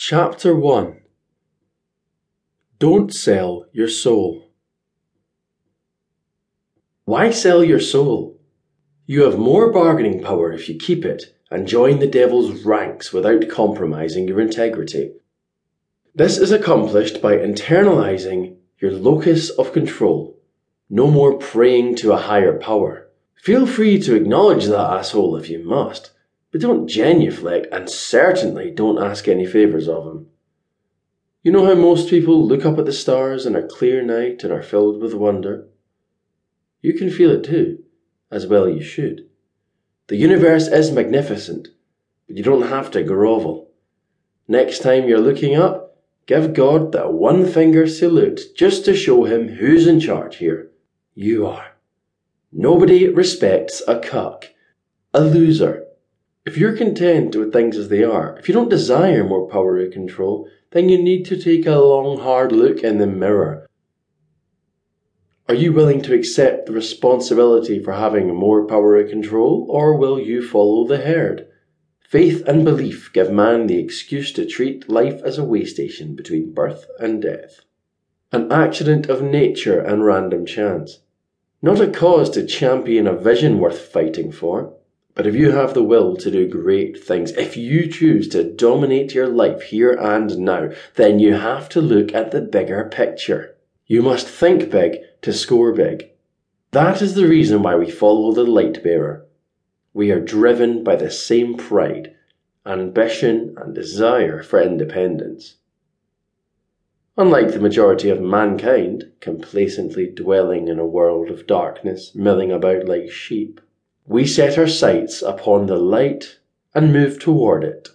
Chapter 1 Don't Sell Your Soul. Why sell your soul? You have more bargaining power if you keep it and join the devil's ranks without compromising your integrity. This is accomplished by internalizing your locus of control. No more praying to a higher power. Feel free to acknowledge that asshole if you must but don't genuflect and certainly don't ask any favours of him. You know how most people look up at the stars in a clear night and are filled with wonder? You can feel it too, as well you should. The universe is magnificent, but you don't have to grovel. Next time you're looking up, give God that one finger salute just to show him who's in charge here. You are. Nobody respects a cuck, a loser, if you're content with things as they are, if you don't desire more power or control, then you need to take a long, hard look in the mirror. Are you willing to accept the responsibility for having more power or control, or will you follow the herd? Faith and belief give man the excuse to treat life as a way station between birth and death. An accident of nature and random chance. Not a cause to champion a vision worth fighting for. But if you have the will to do great things, if you choose to dominate your life here and now, then you have to look at the bigger picture. You must think big to score big. That is the reason why we follow the light bearer. We are driven by the same pride, ambition, and desire for independence. Unlike the majority of mankind, complacently dwelling in a world of darkness, milling about like sheep, we set our sights upon the light and move toward it.